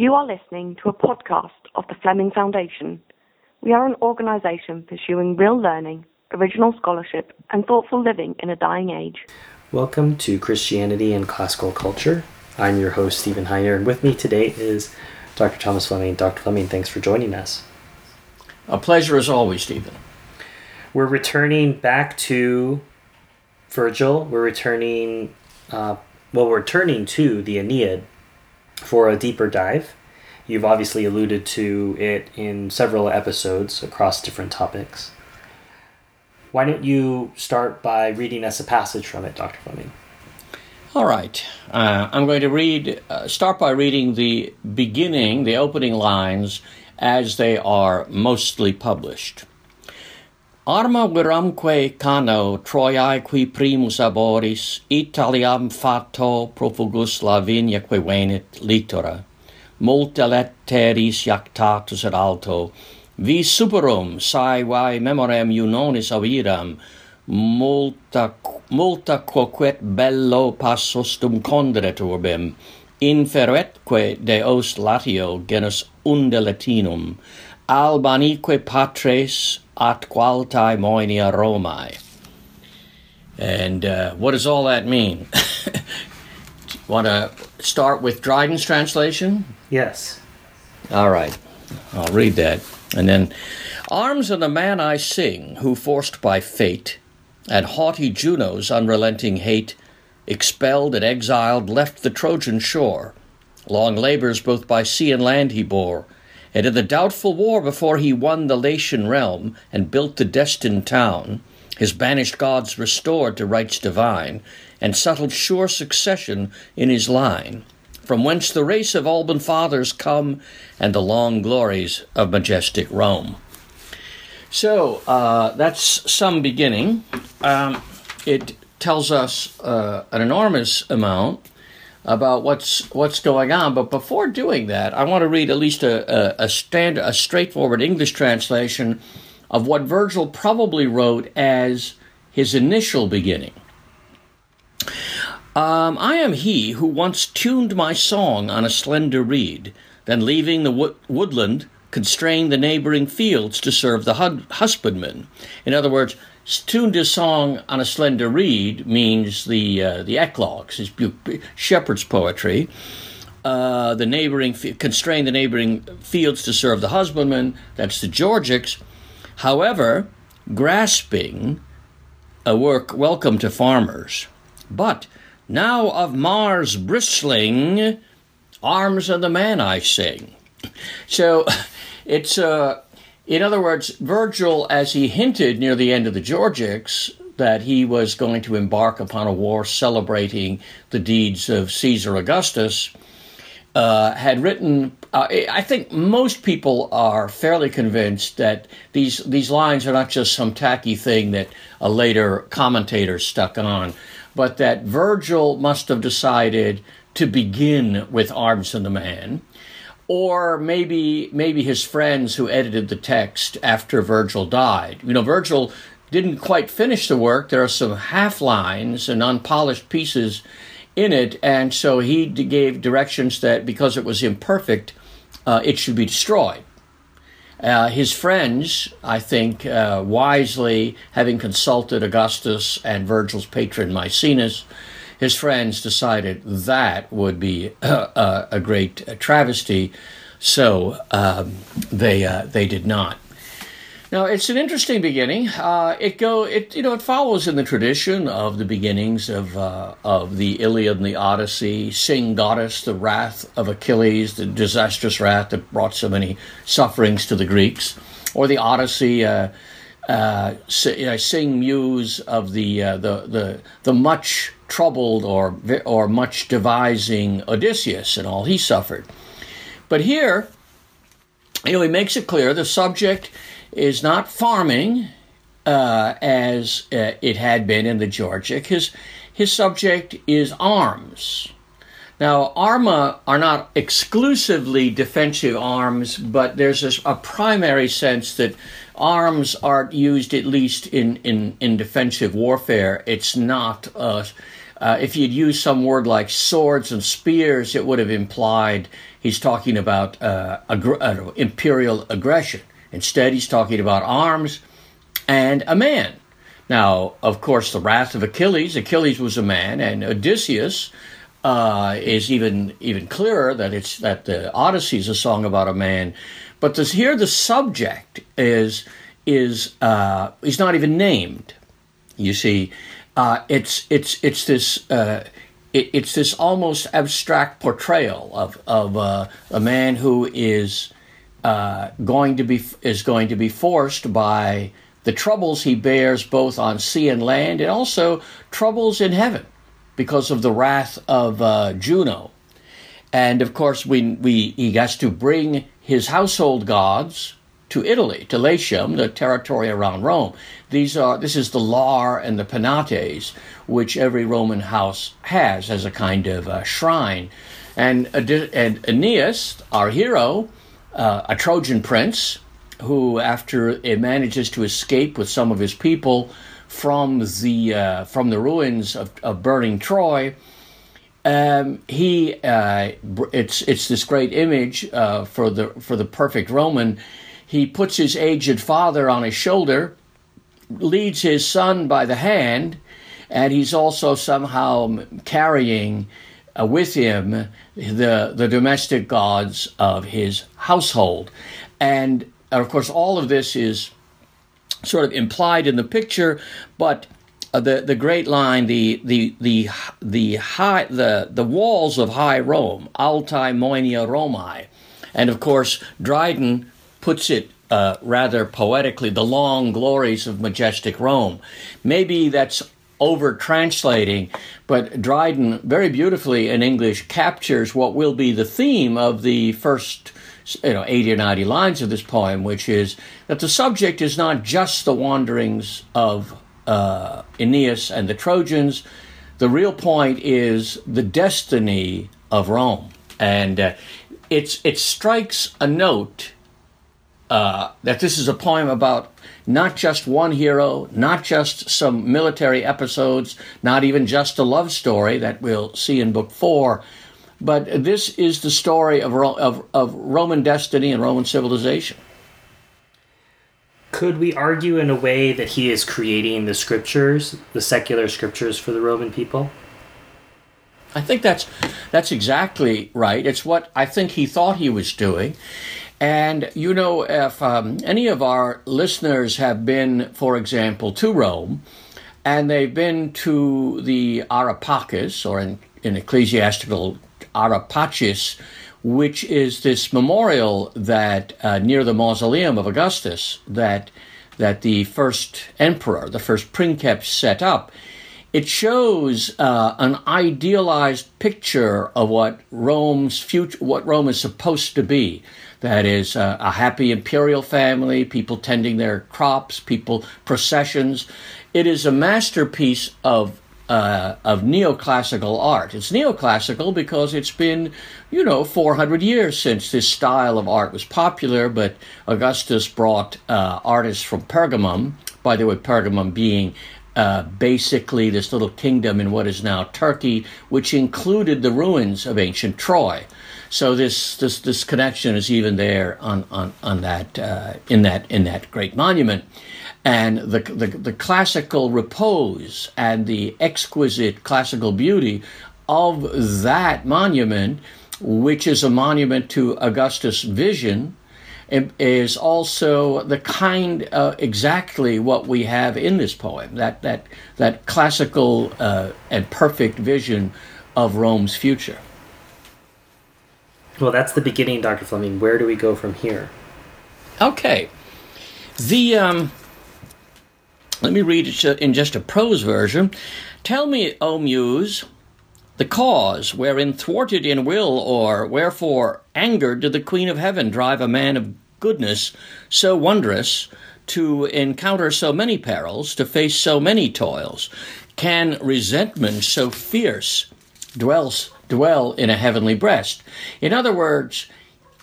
You are listening to a podcast of the Fleming Foundation. We are an organisation pursuing real learning, original scholarship, and thoughtful living in a dying age. Welcome to Christianity and Classical Culture. I'm your host, Stephen Heiner, and with me today is Dr. Thomas Fleming. Dr. Fleming, thanks for joining us. A pleasure as always, Stephen. We're returning back to Virgil. We're returning, uh, well, we're turning to the Aeneid for a deeper dive. You've obviously alluded to it in several episodes across different topics. Why don't you start by reading us a passage from it, Dr. Fleming? All right. Uh, I'm going to read, uh, start by reading the beginning, the opening lines, as they are mostly published. Arma viramque cano Troiae qui primus aboris, Italiam fato profugus Lavinia que venit litora. Multa letteris jactatus ad alto, vi superum sae vae memorem unonis aviram, multa, multa quoquet bello passostum condret urbem, inferetque deos Latio genus unde Latinum, albanique patres at qualtae moenia Romae. And uh, what does all that mean? Want to start with Dryden's translation? Yes. All right, I'll read that. And then, Arms of the man I sing, who forced by fate, and haughty Juno's unrelenting hate, expelled and exiled, left the Trojan shore. Long labors both by sea and land he bore, and in the doubtful war before he won the Latian realm and built the destined town, his banished gods restored to rights divine, and settled sure succession in his line, from whence the race of Alban fathers come, and the long glories of majestic Rome. So uh, that's some beginning. Um, it tells us uh, an enormous amount about what's what's going on. But before doing that, I want to read at least a, a, a a straightforward English translation of what Virgil probably wrote as his initial beginning. Um, I am he who once tuned my song on a slender reed, then leaving the wo- woodland constrained the neighboring fields to serve the husbandman. In other words, tuned his song on a slender reed means the uh, the eclogues, his shepherd's poetry. Uh, the neighboring constrain the neighboring fields to serve the husbandman. That's the Georgics. However, grasping a work welcome to farmers, but now of Mars bristling, arms of the man I sing. So, it's uh, in other words, Virgil, as he hinted near the end of the Georgics, that he was going to embark upon a war celebrating the deeds of Caesar Augustus, uh, had written. Uh, I think most people are fairly convinced that these these lines are not just some tacky thing that a later commentator stuck on, but that Virgil must have decided to begin with Arms of the Man or maybe maybe his friends who edited the text after Virgil died. You know, Virgil didn't quite finish the work. There are some half lines and unpolished pieces in it, and so he gave directions that because it was imperfect, uh, it should be destroyed. Uh, his friends, I think, uh, wisely having consulted Augustus and Virgil's patron Maecenas, his friends decided that would be a, a great travesty, so um, they uh, they did not. Now it's an interesting beginning. Uh, it go it you know it follows in the tradition of the beginnings of uh, of the Iliad and the Odyssey. Sing goddess, the wrath of Achilles, the disastrous wrath that brought so many sufferings to the Greeks, or the Odyssey. Uh, uh, sing muse of the uh, the the the much troubled or or much devising Odysseus and all he suffered. But here, you know, he makes it clear the subject is not farming uh, as uh, it had been in the Georgic. His his subject is arms. Now, arma are not exclusively defensive arms, but there's a, a primary sense that arms are used at least in, in, in defensive warfare. It's not a, Uh, if had used some word like swords and spears, it would have implied he's talking about uh, uh, imperial aggression. Instead, he's talking about arms and a man. Now, of course, the wrath of Achilles. Achilles was a man, and Odysseus uh, is even even clearer that it's that the Odyssey is a song about a man. But this, here, the subject is is uh, he's not even named. You see, uh, it's it's it's this. Uh, it, it's this almost abstract portrayal of of uh, a man who is uh, going to be is going to be forced by the troubles he bears both on sea and land, and also troubles in heaven because of the wrath of uh, Juno. And of course, we, we, he has to bring his household gods to Italy, to Latium, the territory around Rome. These are this is the lar and the penates, which every Roman house has as a kind of shrine. And, and Aeneas, our hero, uh, a Trojan prince, who, after it manages to escape with some of his people from the uh, from the ruins of, of burning Troy, um, he uh, it's it's this great image uh, for the for the perfect Roman. He puts his aged father on his shoulder, leads his son by the hand, and he's also somehow carrying uh, with him the the domestic gods of his household, and of course, all of this is sort of implied in the picture, but uh, the the great line, the the the the high the the walls of high Rome, Altae Moenia Romae, and of course Dryden puts it uh, rather poetically, the long glories of majestic Rome. Maybe that's over translating, but Dryden very beautifully in English captures what will be the theme of the first you know 80 or 90 lines of this poem which is that the subject is not just the wanderings of uh, aeneas and the trojans the real point is the destiny of rome and uh, it's it strikes a note uh, that this is a poem about not just one hero, not just some military episodes, not even just a love story that we'll see in book four, but this is the story of, of, of Roman destiny and Roman civilization. Could we argue in a way that he is creating the scriptures, the secular scriptures for the Roman people? I think that's that's exactly right. It's what I think he thought he was doing. And you know, if um, any of our listeners have been, for example, to Rome, and they've been to the Areopagus, or in, in ecclesiastical Ara Pacis, which is this memorial that uh, near the mausoleum of Augustus that that the first emperor, the first princeps, set up. It shows uh, an idealized picture of what Rome's future, what Rome is supposed to be. That is uh, a happy imperial family, people tending their crops, people processions. It is a masterpiece of uh, of neoclassical art. It's neoclassical because it's been, you know, 400 years since this style of art was popular, but Augustus brought uh, artists from Pergamum, by the way, Pergamum being uh, basically this little kingdom in what is now Turkey, which included the ruins of ancient Troy. So this this this connection is even there on on on that uh, in that in that great monument and the, the, the classical repose and the exquisite classical beauty of that monument, which is a monument to Augustus' vision, is also the kind of exactly what we have in this poem that that that classical uh, and perfect vision of Rome's future. Well, that's the beginning, Dr. Fleming. Where do we go from here? Okay, the um, let me read it in just a prose version. Tell me, O Muse, the cause wherein thwarted in will or wherefore angered did the Queen of Heaven drive a man of goodness so wondrous to encounter so many perils, to face so many toils? Can resentment so fierce dwells, dwell in a heavenly breast? In other words,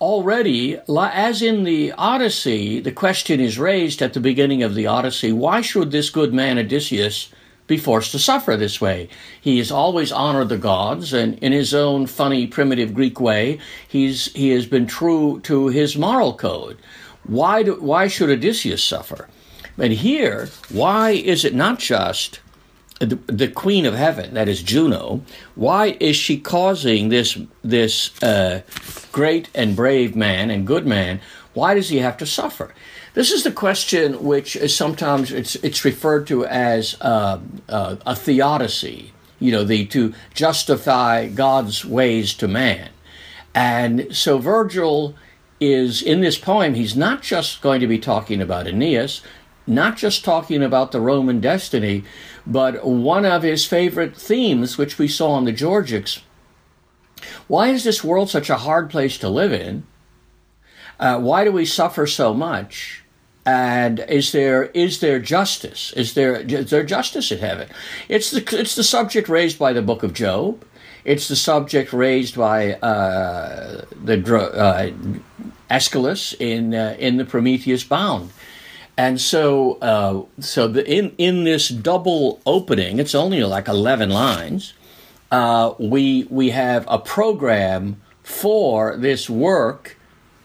already, as in the Odyssey, the question is raised at the beginning of the Odyssey why should this good man Odysseus be forced to suffer this way. He has always honored the gods, and in his own funny, primitive Greek way, he's he has been true to his moral code. Why do, why should Odysseus suffer? But here, why is it not just the, the queen of heaven, that is Juno? Why is she causing this this uh, great and brave man and good man? Why does he have to suffer? This is the question which is sometimes it's it's referred to as uh, uh, a theodicy. You know, the to justify God's ways to man, and so Virgil is in this poem. He's not just going to be talking about Aeneas, not just talking about the Roman destiny, but one of his favorite themes, which we saw in the Georgics. Why is this world such a hard place to live in? Uh, why do we suffer so much? and is there is there justice? Is there is there justice in heaven? It's the it's the subject raised by the Book of Job. It's the subject raised by uh, the uh, Aeschylus in uh, in the Prometheus Bound. And so, uh, so the, in in this double opening, it's only like eleven lines. Uh, we we have a program for this work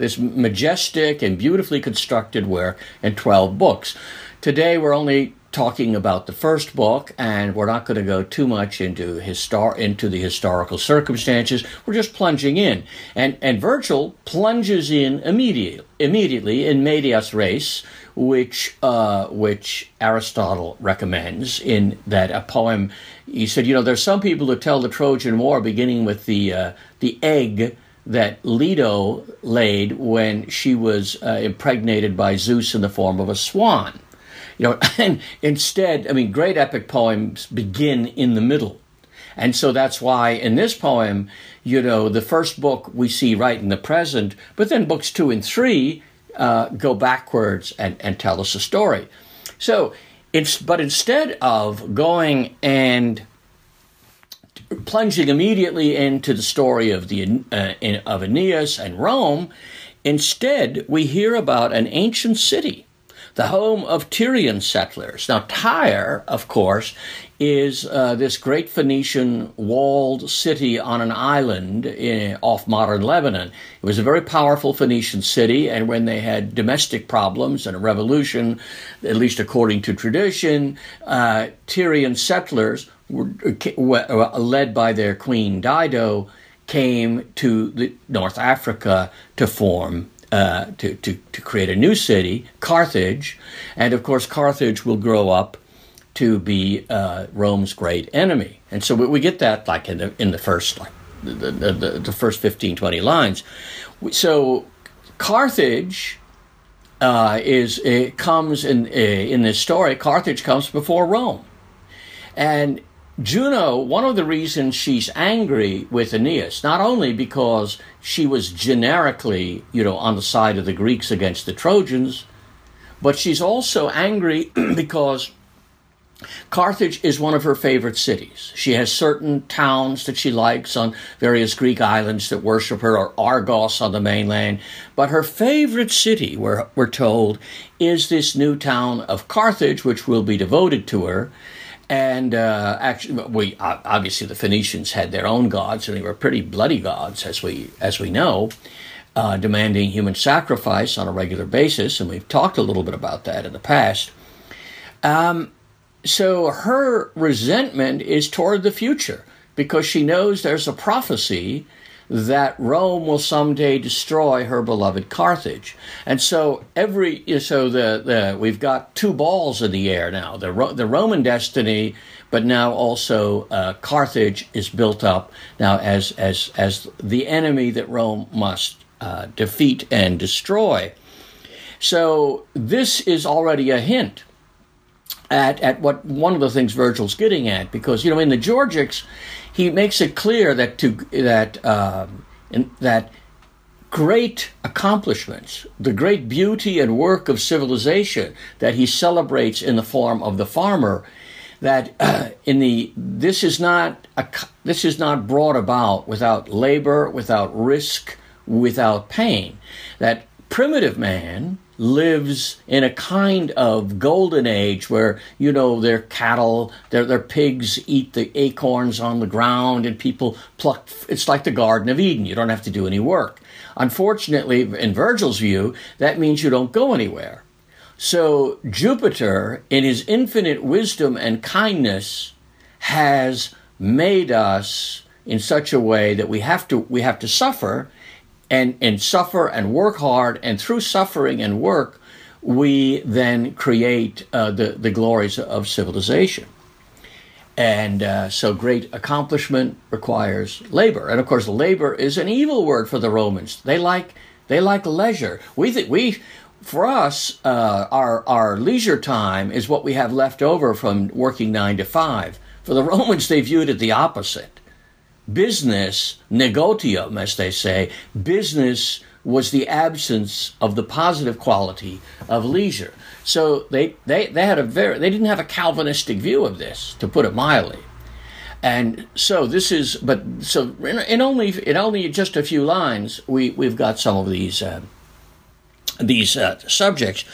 this majestic and beautifully constructed work in 12 books. Today we're only talking about the first book, and we're not going to go too much into histor- into the historical circumstances. We're just plunging in, and and Virgil plunges in immediately immediately in Medias Res, which uh, which Aristotle recommends in that a poem. He said, you know, there's some people who tell the Trojan War beginning with the uh, the egg that Leda laid when she was uh, impregnated by Zeus in the form of a swan. You know, and instead, I mean, great epic poems begin in the middle. And so that's why in this poem, you know, the first book we see right in the present, but then books two and three uh, go backwards and, and tell us a story. So, it's, but instead of going and plunging immediately into the story of the uh, of Aeneas and Rome, instead we hear about an ancient city, the home of Tyrian settlers. Now, Tyre, of course, is uh, this great Phoenician walled city on an island in, off modern Lebanon. It was a very powerful Phoenician city, and when they had domestic problems and a revolution, at least according to tradition, uh, Tyrian settlers led by their queen Dido, came to North Africa to form uh, to, to, to create a new city, Carthage, and of course Carthage will grow up to be uh, Rome's great enemy, and so we, get that like in the in the first like the, the, the, the first 15, 20 lines. So Carthage uh, is it comes in in this story. Carthage comes before Rome, and Juno, one of the reasons she's angry with Aeneas, not only because she was generically, you know, on the side of the Greeks against the Trojans, but she's also angry because Carthage is one of her favorite cities. She has certain towns that she likes on various Greek islands that worship her, or Argos on the mainland. But her favorite city, we're, we're told, is this new town of Carthage, which will be devoted to her. And uh, actually, we obviously the Phoenicians had their own gods, and they were pretty bloody gods, as we as we know, uh, demanding human sacrifice on a regular basis. And we've talked a little bit about that in the past. Um, so her resentment is toward the future because she knows there's a prophecy that Rome will someday destroy her beloved Carthage. And so every so the, the we've got two balls in the air now. The the Roman destiny but now also uh, Carthage is built up now as as as the enemy that Rome must uh, defeat and destroy. So this is already a hint at at what one of the things Virgil's getting at because you know in the Georgics he makes it clear that to that um, that great accomplishments, the great beauty and work of civilization that he celebrates in the form of the farmer, that uh, in the this is not a, this is not brought about without labor, without risk, without pain. That primitive man lives in a kind of golden age where you know their cattle their their pigs eat the acorns on the ground and people pluck it's like the garden of eden. You don't have to do any work. Unfortunately in virgil's view that means you don't go anywhere. So jupiter in his infinite wisdom and kindness has made us in such a way that we have to we have to suffer and, and suffer and work hard, and through suffering and work, we then create uh, the, the glories of civilization. And uh, so great accomplishment requires labor. And of course, labor is an evil word for the Romans. They like, they like leisure. We think we, for us, uh, our, our leisure time is what we have left over from working nine to five. For the Romans, they viewed it the opposite business, negotium, as they say, business was the absence of the positive quality of leisure. So they, they, they had a very they didn't have a Calvinistic view of this, to put it mildly. And so this is, but so in, in only in only just a few lines, we we've got some of these uh, these uh, subjects.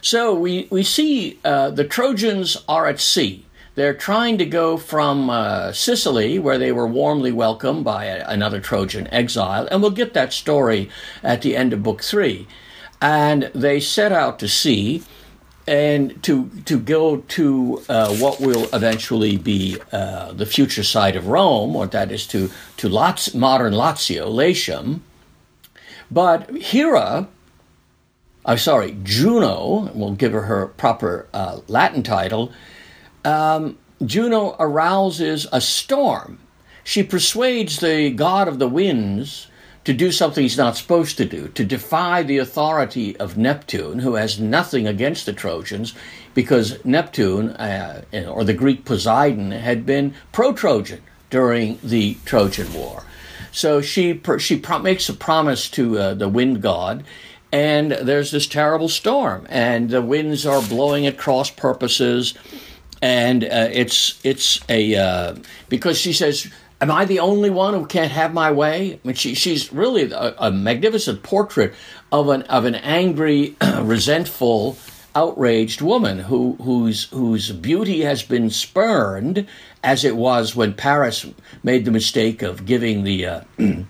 So we we see uh, the Trojans are at sea. They're trying to go from uh, Sicily, where they were warmly welcomed by a, another Trojan exile, and we'll get that story at the end of Book Three. And they set out to sea and to to go to uh, what will eventually be uh, the future site of Rome, or that is to to Laz- modern Lazio, Latium. But Hera, I'm sorry, Juno, we'll give her her proper uh, Latin title, um, Juno arouses a storm. She persuades the god of the winds to do something he's not supposed to do, to defy the authority of Neptune, who has nothing against the Trojans, because Neptune, uh, or the Greek Poseidon, had been pro Trojan during the Trojan War. So she, she pro- makes a promise to uh, the wind god, and there's this terrible storm, and the winds are blowing at cross purposes and uh, it's it's a uh, because she says, "Am I the only one who can't have my way?" I mean, she she's really a, a magnificent portrait of an of an angry, resentful, outraged woman who whose whose beauty has been spurned, as it was when Paris made the mistake of giving the. Uh,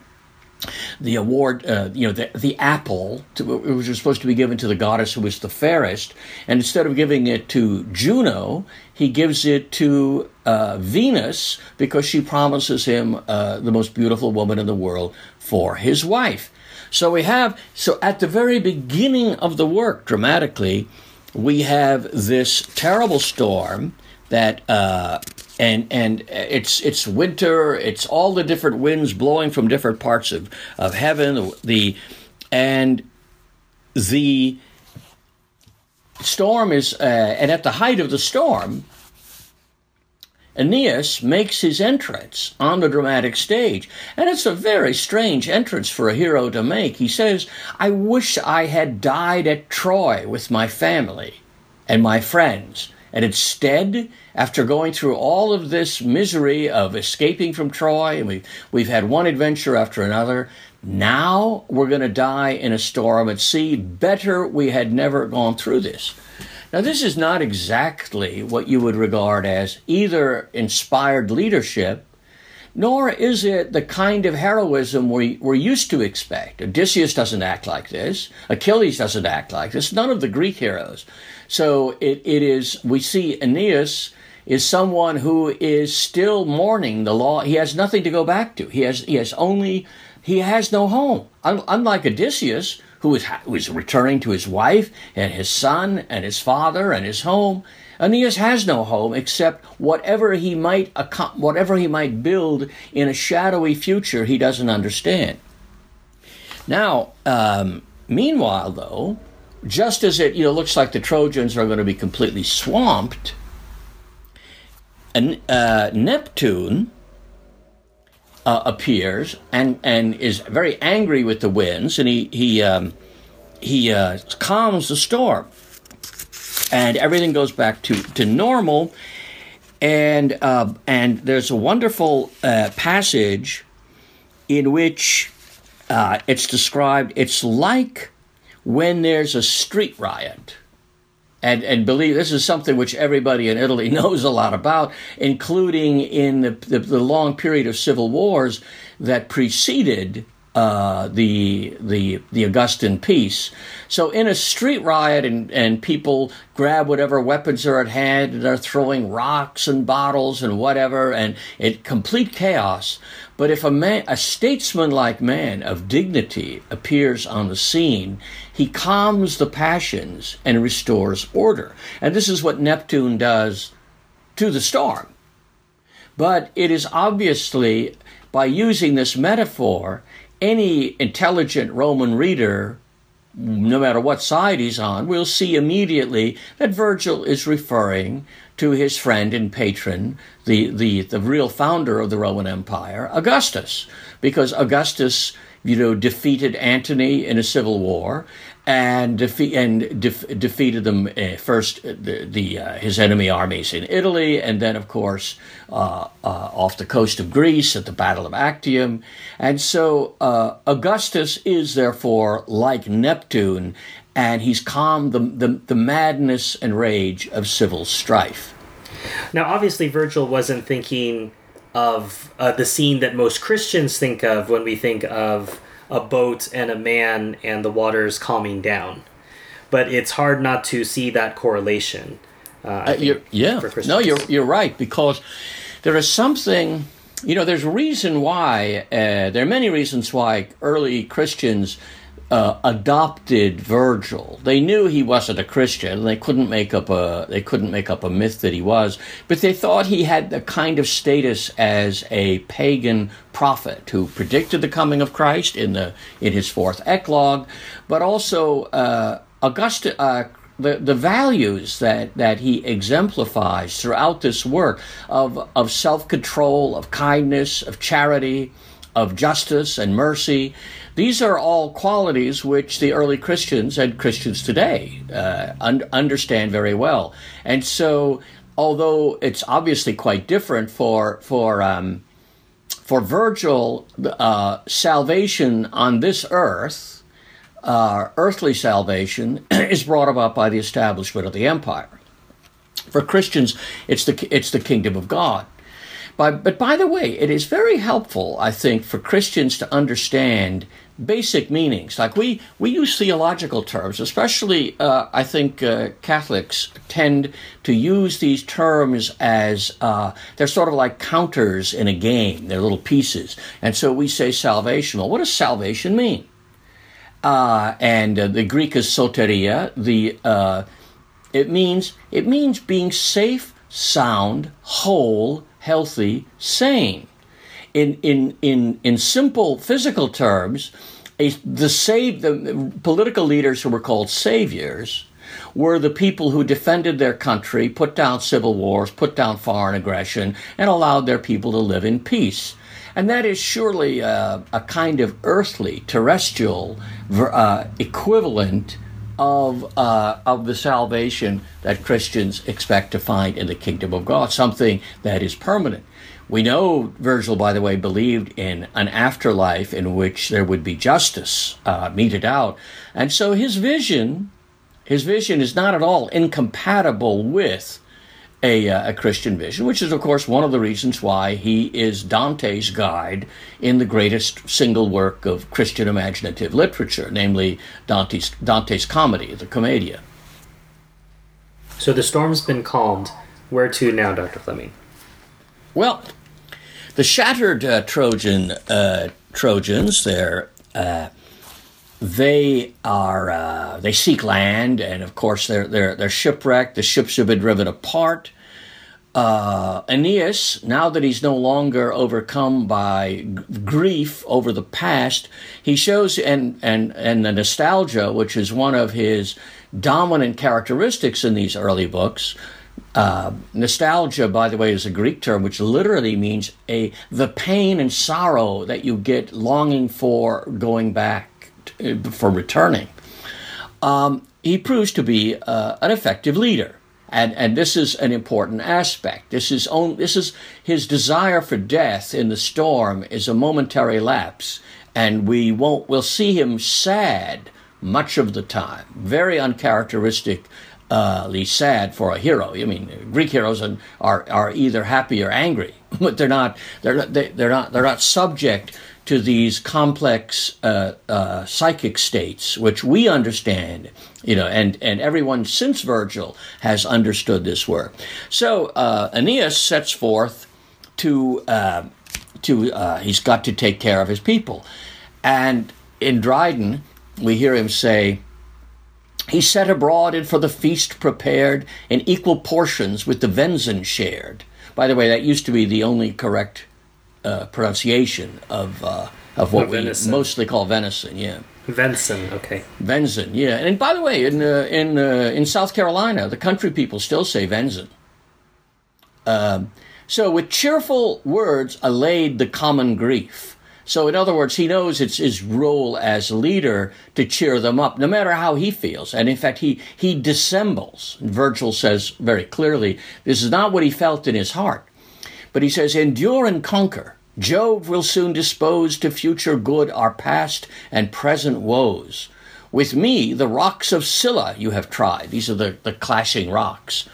the award, uh, you know, the, the apple, to, it was supposed to be given to the goddess who was the fairest, and instead of giving it to Juno, he gives it to uh, Venus because she promises him uh, the most beautiful woman in the world for his wife. So we have, so at the very beginning of the work, dramatically, we have this terrible storm that uh, and and it's it's winter. It's all the different winds blowing from different parts of of heaven. The and the storm is uh, and at the height of the storm. Aeneas makes his entrance on the dramatic stage, and it's a very strange entrance for a hero to make. He says, I wish I had died at Troy with my family and my friends, and instead after going through all of this misery of escaping from Troy, and we've, we've had one adventure after another, now we're going to die in a storm at sea. Better we had never gone through this. Now, this is not exactly what you would regard as either inspired leadership, nor is it the kind of heroism we, we're used to expect. Odysseus doesn't act like this, Achilles doesn't act like this, none of the Greek heroes. So it, it is, we see Aeneas is someone who is still mourning the law. He has nothing to go back to. He has he has only he has no home. Unlike Odysseus, who is who is returning to his wife and his son and his father and his home. Aeneas has no home except whatever he might whatever he might build in a shadowy future he doesn't understand. Now, um, meanwhile, though, just as it you know looks like the Trojans are going to be completely swamped uh, Neptune uh, appears and, and is very angry with the winds, and he he um, he uh, calms the storm, and everything goes back to to normal. And uh, and there's a wonderful uh, passage in which uh, it's described. It's like when there's a street riot. And, and believe this is something which everybody in Italy knows a lot about, including in the, the, the long period of civil wars that preceded uh, the the the Augustan peace. So in a street riot and, and people grab whatever weapons are at hand and they're throwing rocks and bottles and whatever and it complete chaos. But if a man a statesman-like man of dignity appears on the scene, he calms the passions and restores order. And this is what Neptune does to the storm. But it is obviously by using this metaphor any intelligent Roman reader, no matter what side he's on, we'll see immediately that Virgil is referring to his friend and patron, the, the, the real founder of the Roman Empire, Augustus, because Augustus you know, defeated Antony in a civil war, and, defe- and defeated them uh, first uh, the, the uh, his enemy armies in Italy, and then of course uh, uh, off the coast of Greece at the Battle of Actium, and so uh, Augustus is therefore like Neptune, and he's calmed the, the the madness and rage of civil strife. Now, obviously, Virgil wasn't thinking of the scene that most Christians think of when we think of a boat and a man and the waters calming down. But it's hard not to see that correlation. Uh, uh, yeah, no, you're you're right because there is something. You know, there's a reason why. Uh, there are many reasons why early Christians uh, adopted Virgil. They knew he wasn't a Christian. They couldn't make up a they couldn't make up a myth that he was, but they thought he had the kind of status as a pagan prophet who predicted the coming of Christ in the in his fourth eclogue, but also uh. Uh, the, the values that, that he exemplifies throughout this work of, of self control, of kindness, of charity, of justice and mercy, these are all qualities which the early Christians and Christians today uh, un- understand very well. And so, although it's obviously quite different for for um, for Virgil, uh, salvation on this earth, uh, earthly salvation, is brought about by the establishment of the empire. For Christians, it's the it's the kingdom of God. But, but by the way, it is very helpful, I think, for Christians to understand basic meanings. Like we, we use theological terms, especially uh, I think uh, Catholics tend to use these terms as uh, they're sort of like counters in a game, they're little pieces. And so we say salvation. Well, what does salvation mean? Uh, and uh, the Greek is soteria. The uh, it means it means being safe, sound, whole, healthy, sane in in in in simple physical terms, a, the save the political leaders who were called saviors were the people who defended their country, put down civil wars, put down foreign aggression, and allowed their people to live in peace. And that is surely a, a kind of earthly, terrestrial uh, equivalent of uh, of the salvation that Christians expect to find in the kingdom of God, something that is permanent. We know Virgil, by the way, believed in an afterlife in which there would be justice uh, meted out. And so his vision, his vision is not at all incompatible with a, uh, a, Christian vision, which is, of course, one of the reasons why he is Dante's guide in the greatest single work of Christian imaginative literature, namely Dante's, Dante's comedy, the Commedia. So the storm's been calmed. Where to now, Dr. Fleming? Well, the shattered uh, Trojan uh, Trojans, they're uh, they are uh, they seek land, and of course they're they're they're shipwrecked. The ships have been driven apart. Uh, Aeneas, now that he's no longer overcome by g- grief over the past, he shows and and and the nostalgia, which is one of his dominant characteristics in these early books, uh, nostalgia, by the way, is a Greek term which literally means a the pain and sorrow that you get longing for going back for returning. Um, he proves to be uh, an effective leader, and and this is an important aspect. This is own, this is his desire for death in the storm is a momentary lapse, and we won't we'll see him sad much of the time. Very uncharacteristically sad for a hero. I mean, Greek heroes are are either happy or angry, but they're not they're not they're not they're not subject to these complex uh, uh, psychic states, which we understand, you know, and, and everyone since Virgil has understood this work. So uh, Aeneas sets forth to uh, to uh, he's got to take care of his people, and in Dryden we hear him say. He set abroad and for the feast prepared, in equal portions with the venison shared. By the way, that used to be the only correct uh, pronunciation of uh, of what we venison. mostly call venison. Yeah. Venison, okay. Venison, yeah. And by the way, in uh, in uh, in South Carolina, the country people still say venison. Um, so, with cheerful words allayed the common grief. So, in other words, he knows it's his role as leader to cheer them up, no matter how he feels. And in fact, he he dissembles. Virgil says very clearly, this is not what he felt in his heart. But he says, endure and conquer. Jove will soon dispose to future good our past and present woes. With me, the rocks of Scylla you have tried. These are the, the clashing rocks.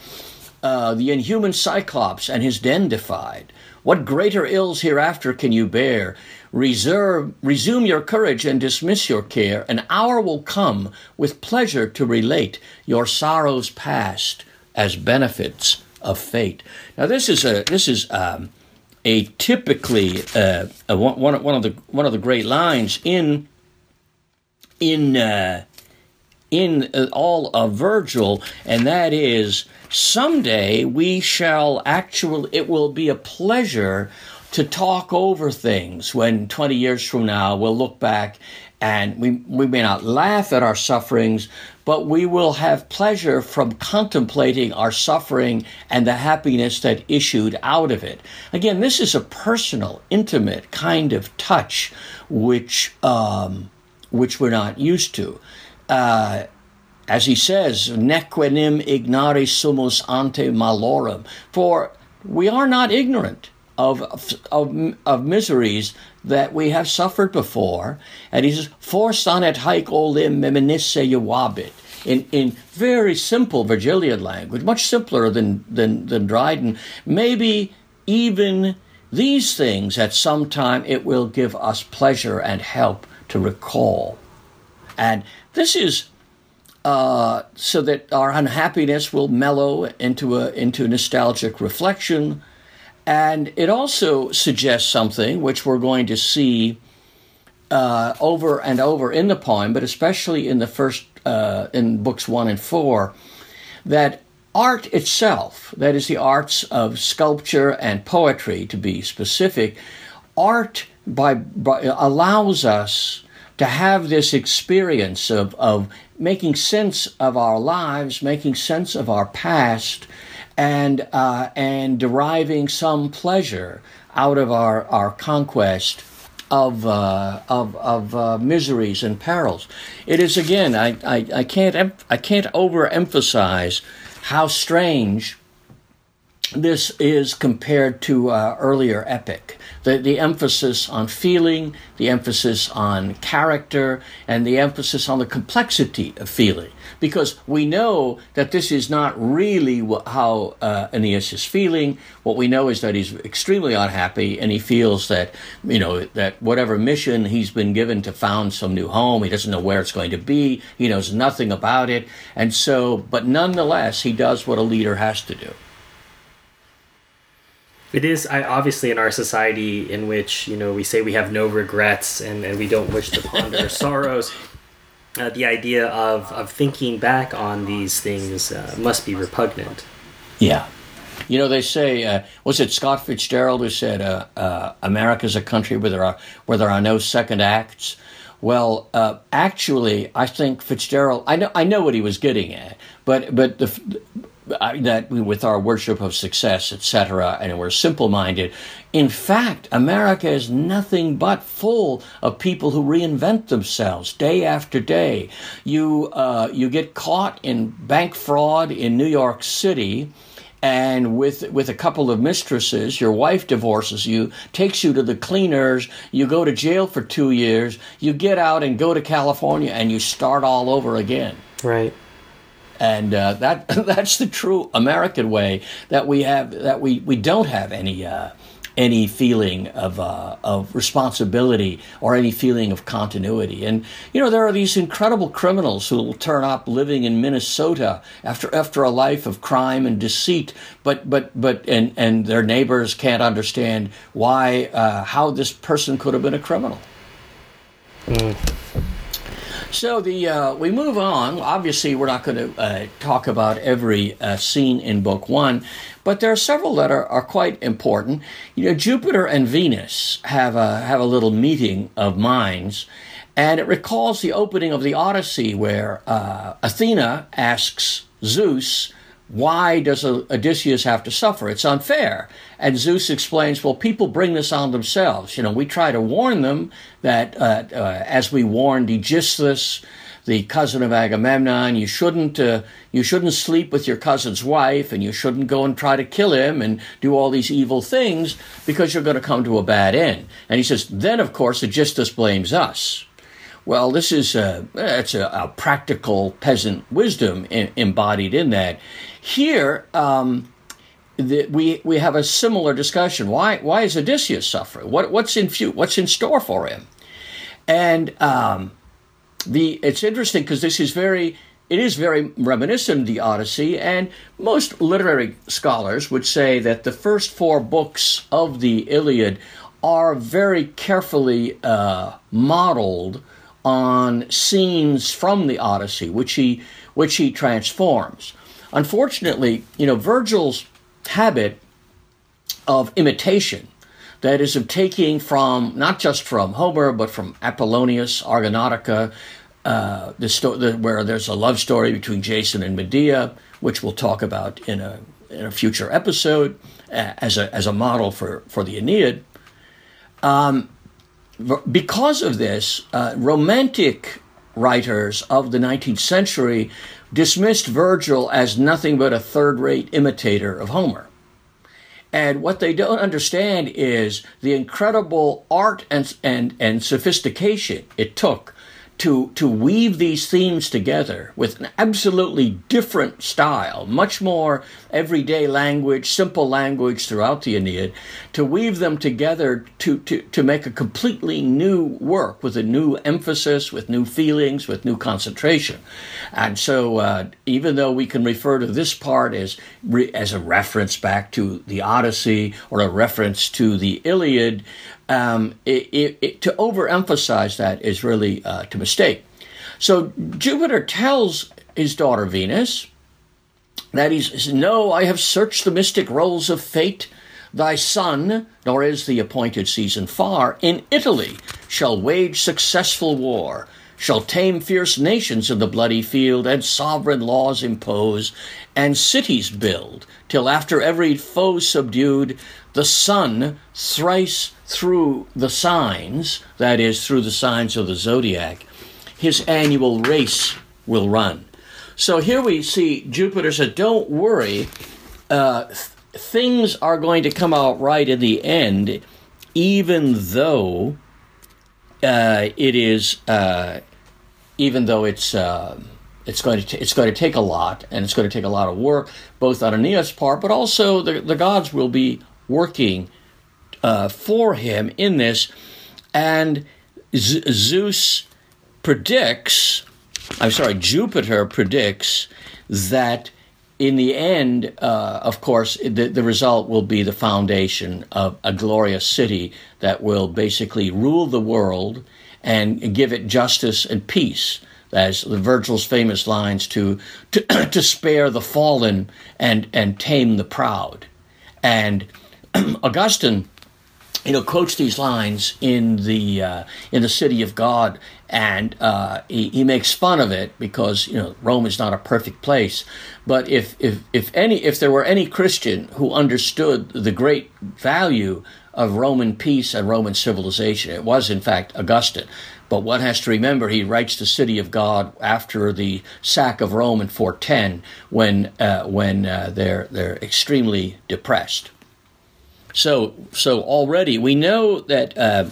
Uh, the inhuman Cyclops and his den defied. What greater ills hereafter can you bear? Reserve, resume your courage and dismiss your care. An hour will come with pleasure to relate your sorrows past as benefits of fate. Now, this is a this is um, a typically uh, a, one, one of the one of the great lines in in uh, in uh, all of Virgil, and that is someday we shall actually it will be a pleasure to talk over things when 20 years from now we'll look back and we, we may not laugh at our sufferings, but we will have pleasure from contemplating our suffering and the happiness that issued out of it. Again, this is a personal, intimate kind of touch which, um, which we're not used to. Uh, as he says, nequenim ignari sumus ante malorum, for we are not ignorant of, of, of miseries that we have suffered before. And he says, For on it haec olim meminisse iuvabit. In, in very simple Virgilian language, much simpler than, than, than Dryden, maybe even these things at some time it will give us pleasure and help to recall. And this is uh, so that our unhappiness will mellow into a into nostalgic reflection and it also suggests something which we're going to see uh, over and over in the poem, but especially in the first, uh, in books one and four, that art itself, that is, the arts of sculpture and poetry to be specific, art by, by allows us to have this experience of, of making sense of our lives, making sense of our past, and uh, and deriving some pleasure out of our, our conquest of uh, of, of uh, miseries and perils. It is again I, I, I can't I can't overemphasize how strange this is compared to uh, earlier epic. The, the emphasis on feeling, the emphasis on character, and the emphasis on the complexity of feeling because we know that this is not really how uh, Aeneas is feeling. What we know is that he's extremely unhappy, and he feels that you know that whatever mission he's been given to found some new home, he doesn't know where it's going to be. He knows nothing about it, and so, but nonetheless, he does what a leader has to do. It is I, obviously in our society in which you know we say we have no regrets and, and we don't wish to ponder sorrows uh, the idea of, of thinking back on these things uh, must be repugnant. Yeah. You know, they say, uh, was it Scott Fitzgerald who said, uh, uh, America's a country where there, are, where there are no second acts? Well, uh, actually, I think Fitzgerald, I know, I know what he was getting at, but, but the, that with our worship of success, etc., and we're simple minded. In fact, America is nothing but full of people who reinvent themselves day after day. You uh, you get caught in bank fraud in New York City. and with with a couple of mistresses your wife divorces you takes you to the cleaners you go to jail for 2 years you get out and go to California and you start all over again Right. And uh, that that's the true American way that we have that we, we don't have any uh, any feeling of uh, of responsibility or any feeling of continuity. And you know there are these incredible criminals who will turn up living in Minnesota after after a life of crime and deceit, but but but and and their neighbors can't understand why uh, how this person could have been a criminal. So the uh, we move on. Obviously, we're not going to uh, talk about every uh, scene in Book One, but there are several that are, are quite important. You know, Jupiter and Venus have a have a little meeting of minds, and it recalls the opening of the Odyssey, where uh, Athena asks Zeus. Why does Odysseus have to suffer? It's unfair. And Zeus explains, well, people bring this on themselves. You know, we try to warn them that, uh, uh, as we warned Aegisthus, the cousin of Agamemnon, you shouldn't, uh, you shouldn't sleep with your cousin's wife, and you shouldn't go and try to kill him and do all these evil things because you're going to come to a bad end. And he says, then of course Aegisthus blames us. Well, this is a, it's a, a practical peasant wisdom in, embodied in that. Here, um, we we have a similar discussion. Why why is Odysseus suffering? What what's in what's in store for him? And um, the it's interesting because this is very it is very reminiscent of the Odyssey, and most literary scholars would say that the first four books of the Iliad are very carefully uh, modeled on scenes from the Odyssey, which he which he transforms. Unfortunately, you know, Virgil's habit of imitation, that is, of taking from not just from Homer, but from Apollonius, Argonautica, uh, the sto- the, where there's a love story between Jason and Medea, which we'll talk about in a in a future episode uh, as a as a model for for the Aeneid. Um, because of this, uh, romantic writers of the 19th century dismissed Virgil as nothing but a third rate imitator of Homer. And what they don't understand is the incredible art and, and, and sophistication it took to, to weave these themes together with an absolutely different style, much more everyday language, simple language throughout the Aeneid, to weave them together to, to, to make a completely new work with a new emphasis, with new feelings, with new concentration. And so, uh, even though we can refer to this part as, re- as a reference back to the Odyssey or a reference to the Iliad, um, it, it, it, to overemphasize that is really uh, to mistake. So Jupiter tells his daughter Venus that he says, No, I have searched the mystic rolls of fate. Thy son, nor is the appointed season far, in Italy shall wage successful war, shall tame fierce nations in the bloody field, and sovereign laws impose, and cities build, till after every foe subdued, the sun thrice through the signs, that is, through the signs of the zodiac, his annual race will run. So here we see Jupiter said, Don't worry, uh, th- things are going to come out right in the end, even though uh, it is, uh, even though it's. Uh, it's going to t- it's going to take a lot, and it's going to take a lot of work, both on Aeneas' part, but also the, the gods will be working uh, for him in this. And Z- Zeus predicts, I'm sorry, Jupiter predicts that in the end, uh, of course, the, the result will be the foundation of a glorious city that will basically rule the world and give it justice and peace as the Virgil's famous lines to to, to spare the fallen and and tame the proud. And Augustine, you know, quotes these lines in the uh, in the City of God, and uh, he, he makes fun of it because you know Rome is not a perfect place. But if if if any if there were any Christian who understood the great value of Roman peace and Roman civilization. It was, in fact, Augustine. But one has to remember he writes the City of God after the sack of Rome in 410, when uh, when uh, they're they're extremely depressed. So so already we know that uh,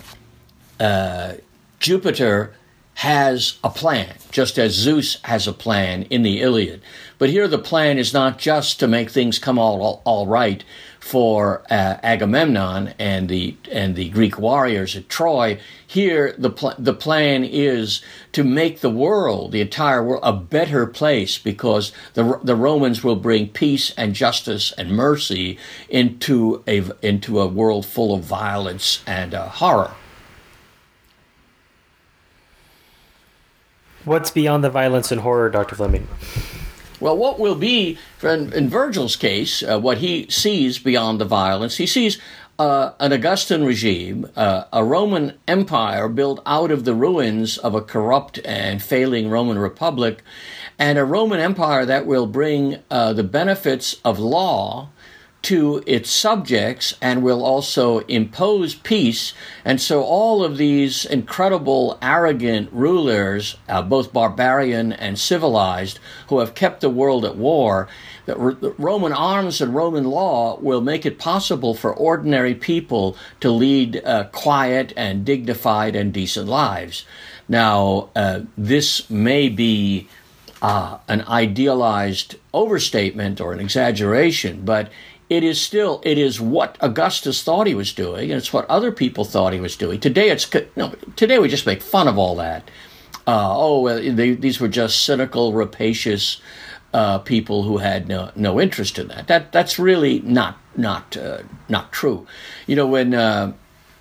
uh Jupiter has a plan, just as Zeus has a plan in the Iliad. But here the plan is not just to make things come all, all, all right for uh, Agamemnon and the and the Greek warriors at Troy. Here the pl- the plan is to make the world, the entire world, a better place because the the Romans will bring peace and justice and mercy into a into a world full of violence and uh, horror. What's beyond the violence and horror, Dr. Fleming? Well, what will be, in, in Virgil's case, uh, what he sees beyond the violence, he sees uh, an Augustan regime, uh, a Roman Empire built out of the ruins of a corrupt and failing Roman Republic, and a Roman Empire that will bring uh, the benefits of law to its subjects and will also impose peace. And so, all of these incredible, arrogant rulers, uh, both barbarian and civilized, who have kept the world at war, that Roman arms and Roman law will make it possible for ordinary people to lead uh, quiet and dignified and decent lives. Now, uh, this may be uh, an idealized overstatement or an exaggeration, but it is still it is what Augustus thought he was doing, and it's what other people thought he was doing. Today, it's no. Today we just make fun of all that. Uh, oh, they, these were just cynical, rapacious uh, people who had no no interest in that. That that's really not not uh, not true. You know when. Uh,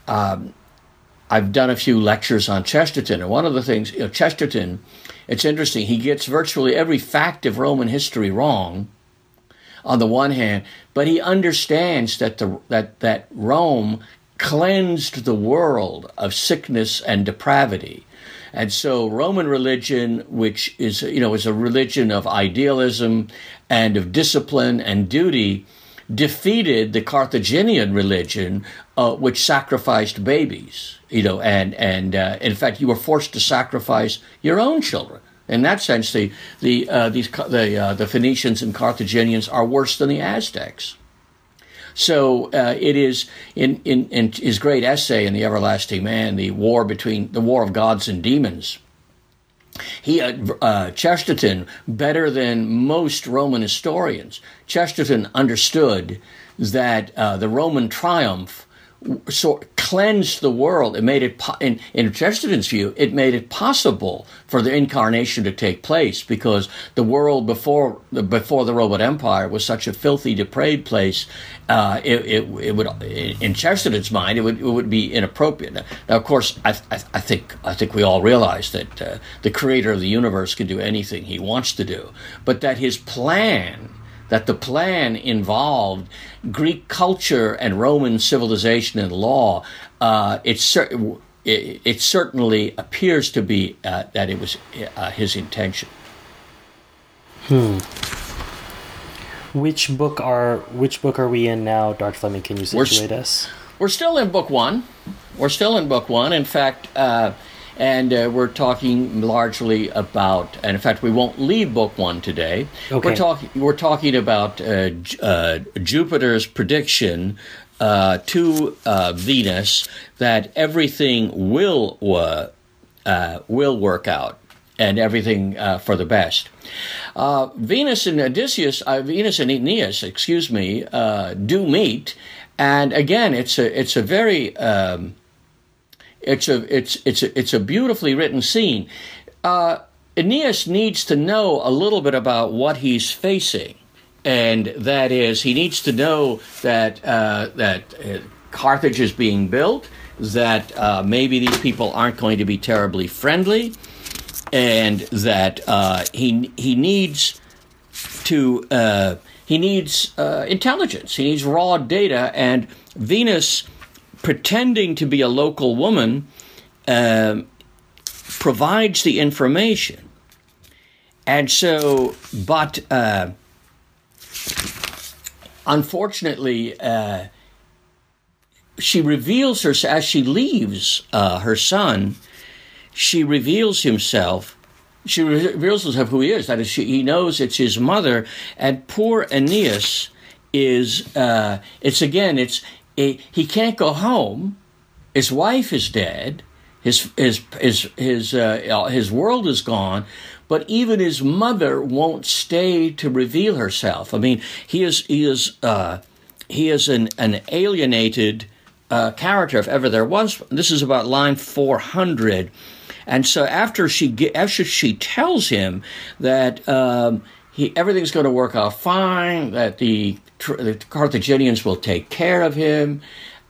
um, I've done a few lectures on Chesterton, and one of the things, you know, Chesterton, it's interesting, he gets virtually every fact of Roman history wrong, on the one hand, but he understands that the that that Rome cleansed the world of sickness and depravity. And so Roman religion, which is you know is a religion of idealism and of discipline and duty, defeated the Carthaginian religion, uh, which sacrificed babies. You know, and and uh, in fact, you were forced to sacrifice your own children. In that sense, the the uh, these the uh, the Phoenicians and Carthaginians are worse than the Aztecs. So uh, it is in, in in his great essay in the Everlasting Man, the war between the war of gods and demons. He, uh, uh, Chesterton, better than most Roman historians, Chesterton understood that uh, the Roman triumph so cleansed the world. It made it, in, in Chesterton's view, it made it possible for the incarnation to take place because the world before the, before the Roman Empire was such a filthy, depraved place. Uh, it, it, it, would, in Chesterton's mind, it would, it would be inappropriate. Now, of course, I, I, I think I think we all realize that uh, the creator of the universe can do anything he wants to do, but that his plan that the plan involved Greek culture and Roman civilization and law. Uh, it, it, it, certainly appears to be uh, that it was uh, his intention. Hmm. Which book are which book are we in now, Dr. Fleming? Can you situate we're, us? We're still in book one. We're still in book one. In fact, uh, and uh, we're talking largely about, and in fact, we won't leave book one today. Okay. We're talking. We're talking about uh, uh, Jupiter's prediction uh, to uh, Venus that everything will uh, will work out and everything for the best. Venus and Odysseus, Venus and Aeneas, excuse me, do meet, and again, it's a it's a very um, it's a it's it's a, it's a beautifully written scene. Uh, Aeneas needs to know a little bit about what he's facing, and that is he needs to know that uh, that uh, Carthage is being built, that uh, maybe these people aren't going to be terribly friendly, and that uh, he he needs to uh, he needs intelligence. He needs raw data, and Venus pretending to be a local woman uh, provides the information. And so, but uh, unfortunately, uh, she reveals herself as she leaves uh, her son. She reveals himself. She reveals herself who he is. That is, she, he knows it's his mother. And poor Aeneas is. Uh, it's again. It's a, he can't go home. His wife is dead. His his his his uh, his world is gone. But even his mother won't stay to reveal herself. I mean, he is he is uh, he is an an alienated uh, character if ever there was. This is about line 400. And so after she after she tells him that um, he everything's going to work out fine, that the, the Carthaginians will take care of him,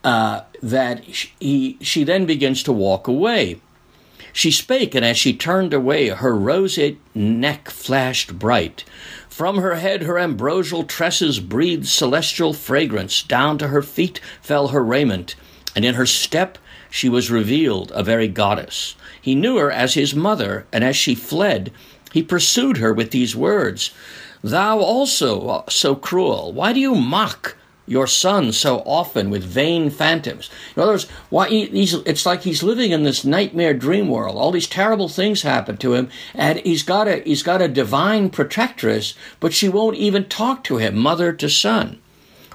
uh, that he she then begins to walk away. She spake, and as she turned away, her roseate neck flashed bright. From her head her ambrosial tresses breathed celestial fragrance. Down to her feet fell her raiment, and in her step she was revealed a very goddess. He knew her as his mother, and as she fled, he pursued her with these words Thou also so cruel, why do you mock your son so often with vain phantoms. In other words, why he's, it's like he's living in this nightmare dream world. All these terrible things happen to him, and he's got a he's got a divine protectress, but she won't even talk to him, mother to son.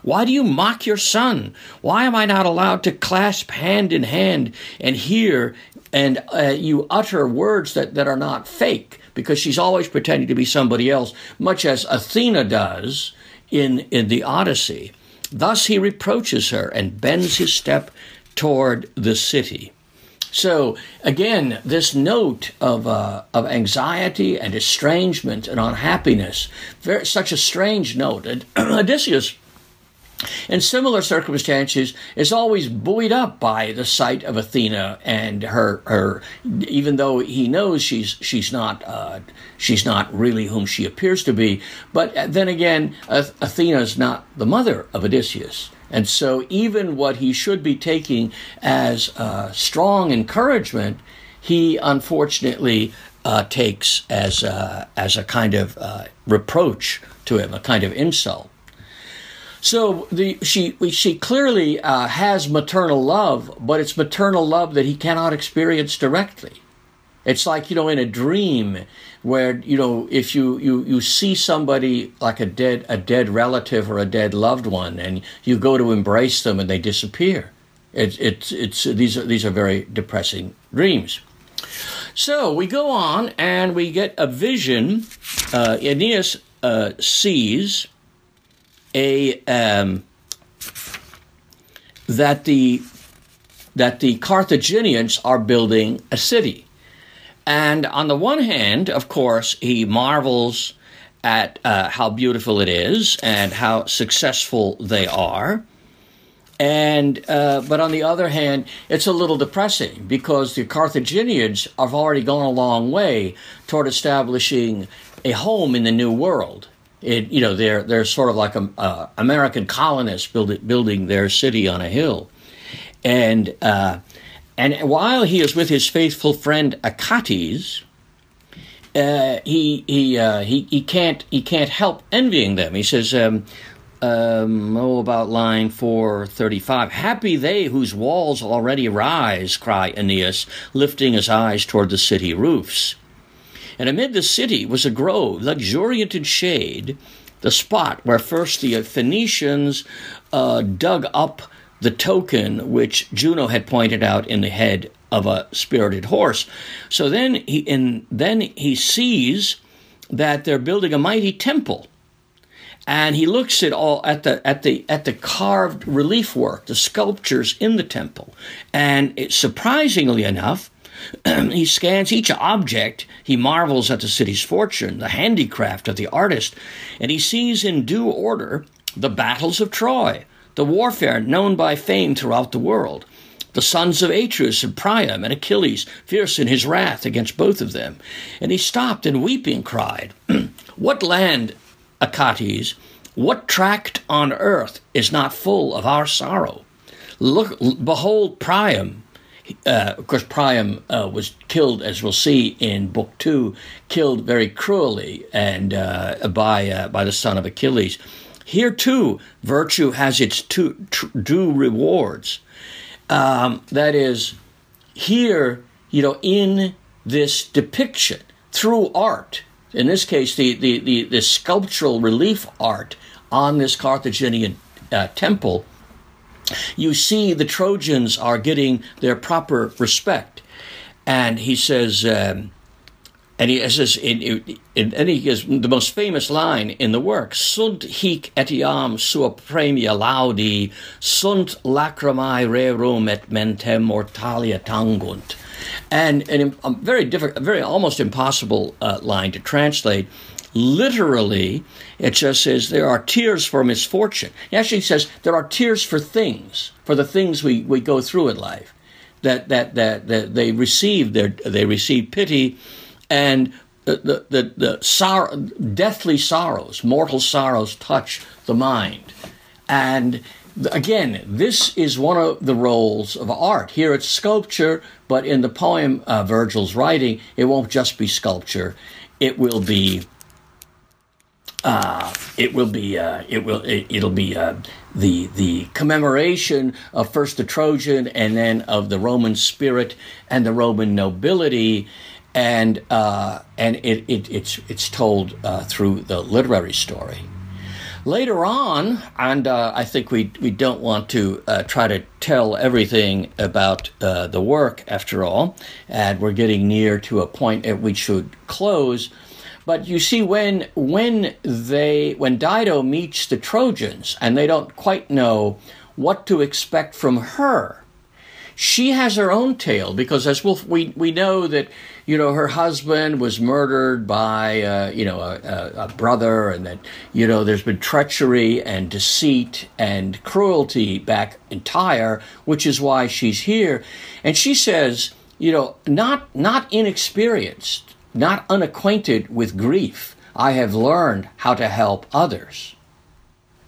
Why do you mock your son? Why am I not allowed to clasp hand in hand and hear and uh, you utter words that, that are not fake? Because she's always pretending to be somebody else, much as Athena does in, in the Odyssey. Thus he reproaches her and bends his step toward the city. So again, this note of uh, of anxiety and estrangement and unhappiness, very, such a strange note. Odysseus in similar circumstances is always buoyed up by the sight of Athena and her her even though he knows she's she's not uh, she's not really whom she appears to be. But then again Athena is not the mother of Odysseus. And so even what he should be taking as uh, strong encouragement he unfortunately uh, takes as uh, as a kind of uh, reproach to him a kind of insult so the she she clearly uh, has maternal love, but it's maternal love that he cannot experience directly. It's like you know in a dream where you know if you you you see somebody like a dead a dead relative or a dead loved one, and you go to embrace them and they disappear. It's it's it's these are these are very depressing dreams. So we go on and we get a vision. Uh, Aeneas uh, sees a um, that the that the Carthaginians are building a city. And on the one hand, of course, he marvels at uh, how beautiful it is and how successful they are. And uh, but on the other hand, it's a little depressing because the Carthaginians have already gone a long way toward establishing a home in the New World. It, you know, they're they're sort of like a, American colonists build, building their city on a hill, and uh, and while he is with his faithful friend Achates, uh, he he, uh, he he can't he can't help envying them. He says. Um, um, oh, about line 435. Happy they whose walls already rise, cry Aeneas, lifting his eyes toward the city roofs. And amid the city was a grove, luxuriant in shade, the spot where first the Phoenicians uh, dug up the token which Juno had pointed out in the head of a spirited horse. So then he, in, then he sees that they're building a mighty temple and he looks at all at the at the at the carved relief work, the sculptures in the temple, and it, surprisingly enough, he scans each object. He marvels at the city's fortune, the handicraft of the artist, and he sees in due order the battles of Troy, the warfare known by fame throughout the world, the sons of Atreus and Priam and Achilles, fierce in his wrath against both of them. And he stopped and weeping cried, What land, Achates, what tract on earth is not full of our sorrow? Look, behold Priam, uh, of course, Priam uh, was killed, as we'll see in Book Two, killed very cruelly and uh, by uh, by the son of Achilles. Here too, virtue has its two, due rewards. Um, that is, here, you know, in this depiction through art, in this case, the, the, the, the sculptural relief art on this Carthaginian uh, temple, you see the Trojans are getting their proper respect. And he says, um, and he says, in, in, and he gives the most famous line in the work: "Sunt hic etiam sua praemia laudi, sunt lacrimae rerum et mentem mortalia tangunt." And, and a very different, a very almost impossible uh, line to translate. Literally, it just says there are tears for misfortune. He actually says there are tears for things, for the things we, we go through in life. That, that, that, that they receive their, they receive pity and the, the, the, the sorrow, deathly sorrows, mortal sorrows touch the mind. And again, this is one of the roles of art. Here it's sculpture, but in the poem uh, Virgil's writing, it won't just be sculpture. It will be. Uh, it will be. Uh, it will. It, will be uh, the the commemoration of first the Trojan and then of the Roman spirit and the Roman nobility and uh, and it, it, it's it's told uh, through the literary story. Later on, and uh, I think we we don't want to try to tell everything about the work after all, and we're getting near to a point at which we should close. But you see, when when they when Dido meets the Trojans and they don't quite know what to expect from her, she has her own tale because as we'll, we we know that you know, her husband was murdered by, uh, you know, a, a, brother, and that, you know, there's been treachery and deceit and cruelty back in Tyre, which is why she's here. And she says, you know, not not inexperienced, not unacquainted with grief. I have learned how to help others.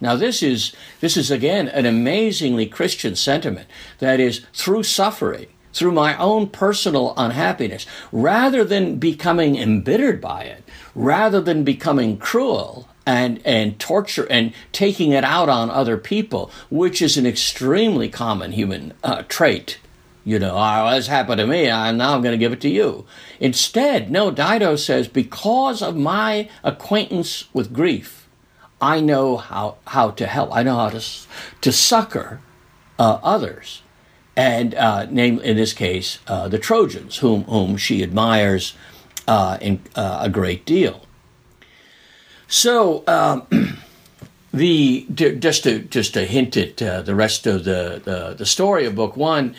Now this is this is again an amazingly Christian sentiment that is through suffering through my own personal unhappiness, rather than becoming embittered by it, rather than becoming cruel and, and torture and taking it out on other people, which is an extremely common human uh, trait. You know, oh, this happened to me, and now I'm going to give it to you. Instead, no, Dido says, because of my acquaintance with grief, I know how, how to help. I know how to, to succor uh, others and uh, name in this case uh, the Trojans, whom whom she admires uh, in, uh, a great deal. So um, the just to just to hint at uh, the rest of the, the the story of book one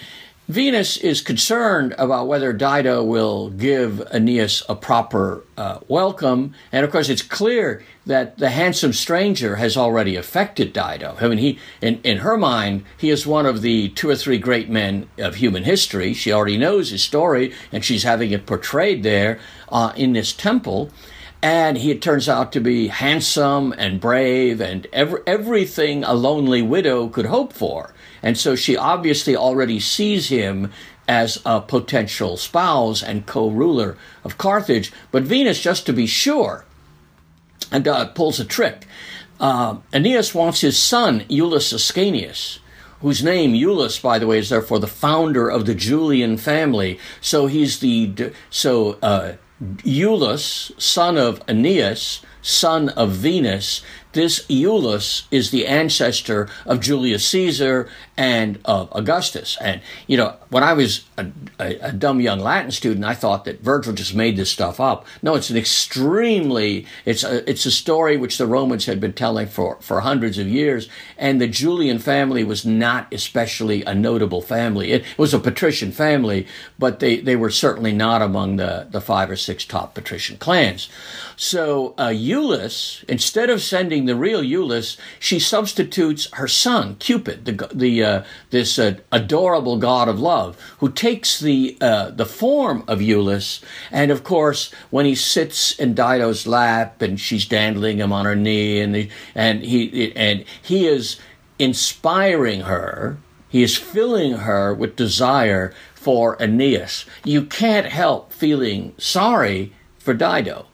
Venus is concerned about whether Dido will give Aeneas a proper uh, welcome, and of course, it's clear that the handsome stranger has already affected Dido. I mean, he, in, in her mind, he is one of the two or three great men of human history. She already knows his story, and she's having it portrayed there uh, in this temple. And he turns out to be handsome and brave and every, everything a lonely widow could hope for. And so she obviously already sees him as a potential spouse and co ruler of Carthage. But Venus, just to be sure, and uh, pulls a trick. Uh, Aeneas wants his son, Iulus Ascanius, whose name, Iulus, by the way, is therefore the founder of the Julian family. So he's the, so uh, Iulus, son of Aeneas, son of Venus, this Iulus is the ancestor of Julius Caesar and of Augustus. And, you know, when I was a, a, a, dumb young Latin student, I thought that Virgil just made this stuff up. No, it's an extremely, it's a, it's a story which the Romans had been telling for, for hundreds of years. And the Julian family was not especially a notable family. It was a patrician family, but they, they were certainly not among the, the five or six top patrician clans. So uh, instead of sending the real Iulus, she substitutes her son, Cupid, the, the uh, this uh, adorable god of love, who takes the uh, the form of Iulus. And of course, when he sits in Dido's lap and she's dandling him on her knee, and the, and he and he is inspiring her. He is filling her with desire for Aeneas. You can't help feeling sorry for Dido,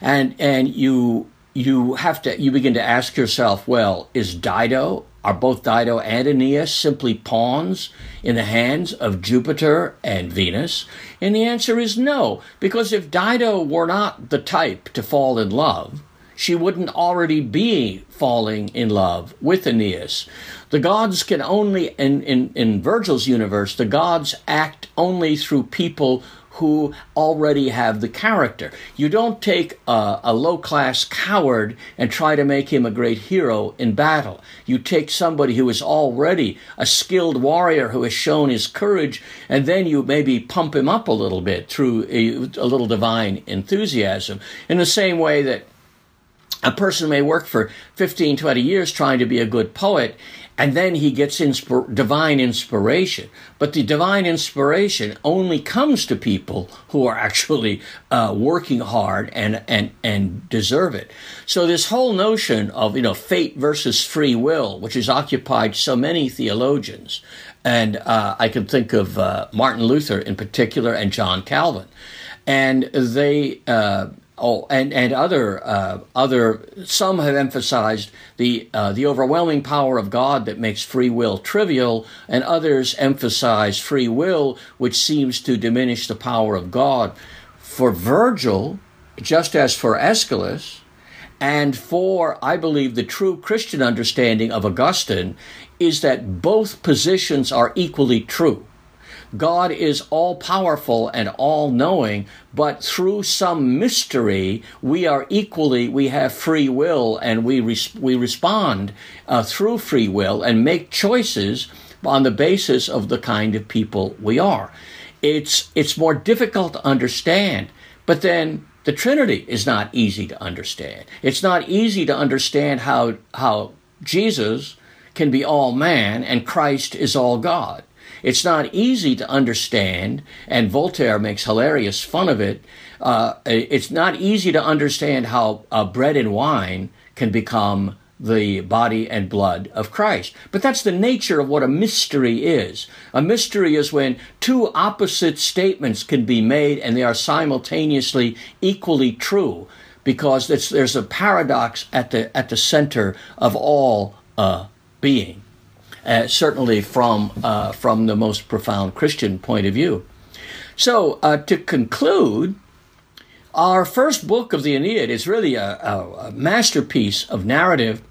and and you you have to you begin to ask yourself, well, is Dido are both Dido and Aeneas simply pawns in the hands of Jupiter and Venus? And the answer is no, because if Dido were not the type to fall in love, she wouldn't already be falling in love with Aeneas. The gods can only, in, in, in Virgil's universe, the gods act only through people who already have the character. You don't take a, a low class coward and try to make him a great hero in battle. You take somebody who is already a skilled warrior who has shown his courage, and then you maybe pump him up a little bit through a, a little divine enthusiasm. In the same way that a person may work for 15, 20 years trying to be a good poet, and then he gets insp- divine inspiration. But the divine inspiration only comes to people who are actually uh, working hard and, and, and deserve it. So this whole notion of, you know, fate versus free will, which has occupied so many theologians, and uh, I can think of uh, Martin Luther in particular and John Calvin. And they, uh, Oh, and and other uh, other some have emphasized the uh, the overwhelming power of God that makes free will trivial, and others emphasize free will, which seems to diminish the power of God. For Virgil, just as for Aeschylus, and for I believe the true Christian understanding of Augustine, is that both positions are equally true. God is all powerful and all knowing, but through some mystery, we are equally, we have free will and we, res- we respond uh, through free will and make choices on the basis of the kind of people we are. It's, it's more difficult to understand, but then the Trinity is not easy to understand. It's not easy to understand how, how Jesus can be all man and Christ is all God. It's not easy to understand, and Voltaire makes hilarious fun of it. Uh, it's not easy to understand how uh, bread and wine can become the body and blood of Christ. But that's the nature of what a mystery is. A mystery is when two opposite statements can be made and they are simultaneously equally true because there's a paradox at the, at the center of all uh, being uh, certainly from, uh, from the most profound Christian point of view. So, uh, to conclude, our first book of the Aeneid is really a, a, a masterpiece of narrative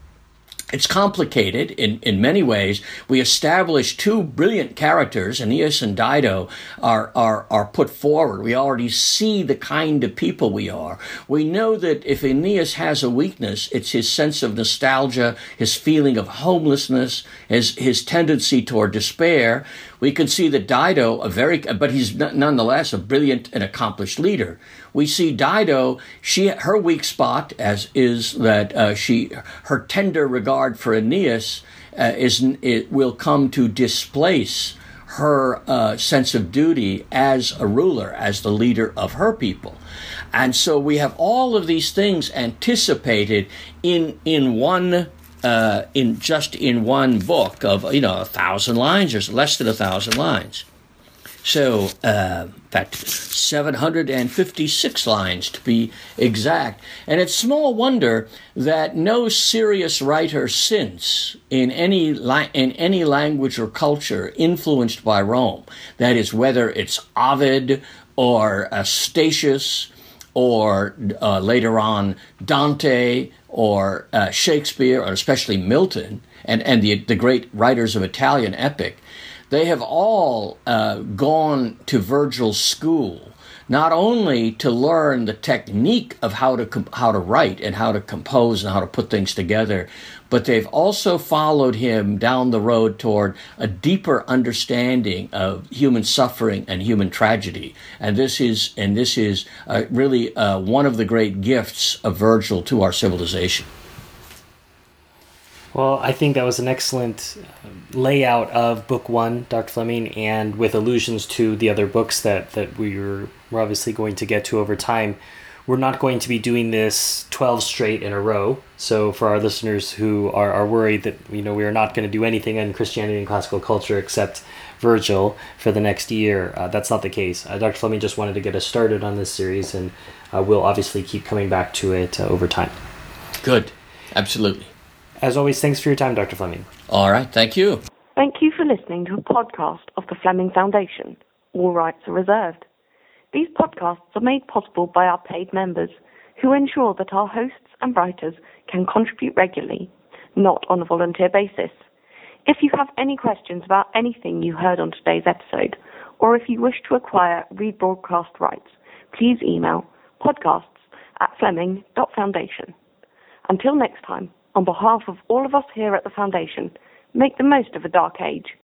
it's complicated in, in many ways. We establish two brilliant characters, Aeneas and Dido, are, are, are put forward. We already see the kind of people we are. We know that if Aeneas has a weakness, it's his sense of nostalgia, his feeling of homelessness, his, his tendency toward despair. We can see that Dido, a very, but he's nonetheless a brilliant and accomplished leader we see Dido, she her weak spot as is that uh, she her tender regard for Aeneas uh, is it will come to displace her uh, sense of duty as a ruler, as the leader of her people. And so we have all of these things anticipated in in one uh, in just in one book of you know a thousand lines or less than a thousand lines. So, uh, fact, 756 lines to be exact. And it's small wonder that no serious writer since, in any, la- in any language or culture influenced by Rome, that is, whether it's Ovid or uh, Statius or uh, later on Dante or uh, Shakespeare, or especially Milton, and, and the, the great writers of Italian epic, they have all uh, gone to Virgil's school, not only to learn the technique of how to comp- how to write and how to compose and how to put things together, but they've also followed him down the road toward a deeper understanding of human suffering and human tragedy. And this is and this is uh, really uh, one of the great gifts of Virgil to our civilization. Well, I think that was an excellent layout of book one, Dr. Fleming, and with allusions to the other books that, that we were, we're obviously going to get to over time. We're not going to be doing this 12 straight in a row. So, for our listeners who are, are worried that you know we are not going to do anything in Christianity and classical culture except Virgil for the next year, uh, that's not the case. Uh, Dr. Fleming just wanted to get us started on this series, and uh, we'll obviously keep coming back to it uh, over time. Good. Absolutely. As always, thanks for your time, Dr. Fleming. All right. Thank you. Thank you for listening to a podcast of the Fleming Foundation. All rights are reserved. These podcasts are made possible by our paid members who ensure that our hosts and writers can contribute regularly, not on a volunteer basis. If you have any questions about anything you heard on today's episode, or if you wish to acquire rebroadcast rights, please email podcasts at fleming.foundation. Until next time, on behalf of all of us here at the Foundation, make the most of a dark age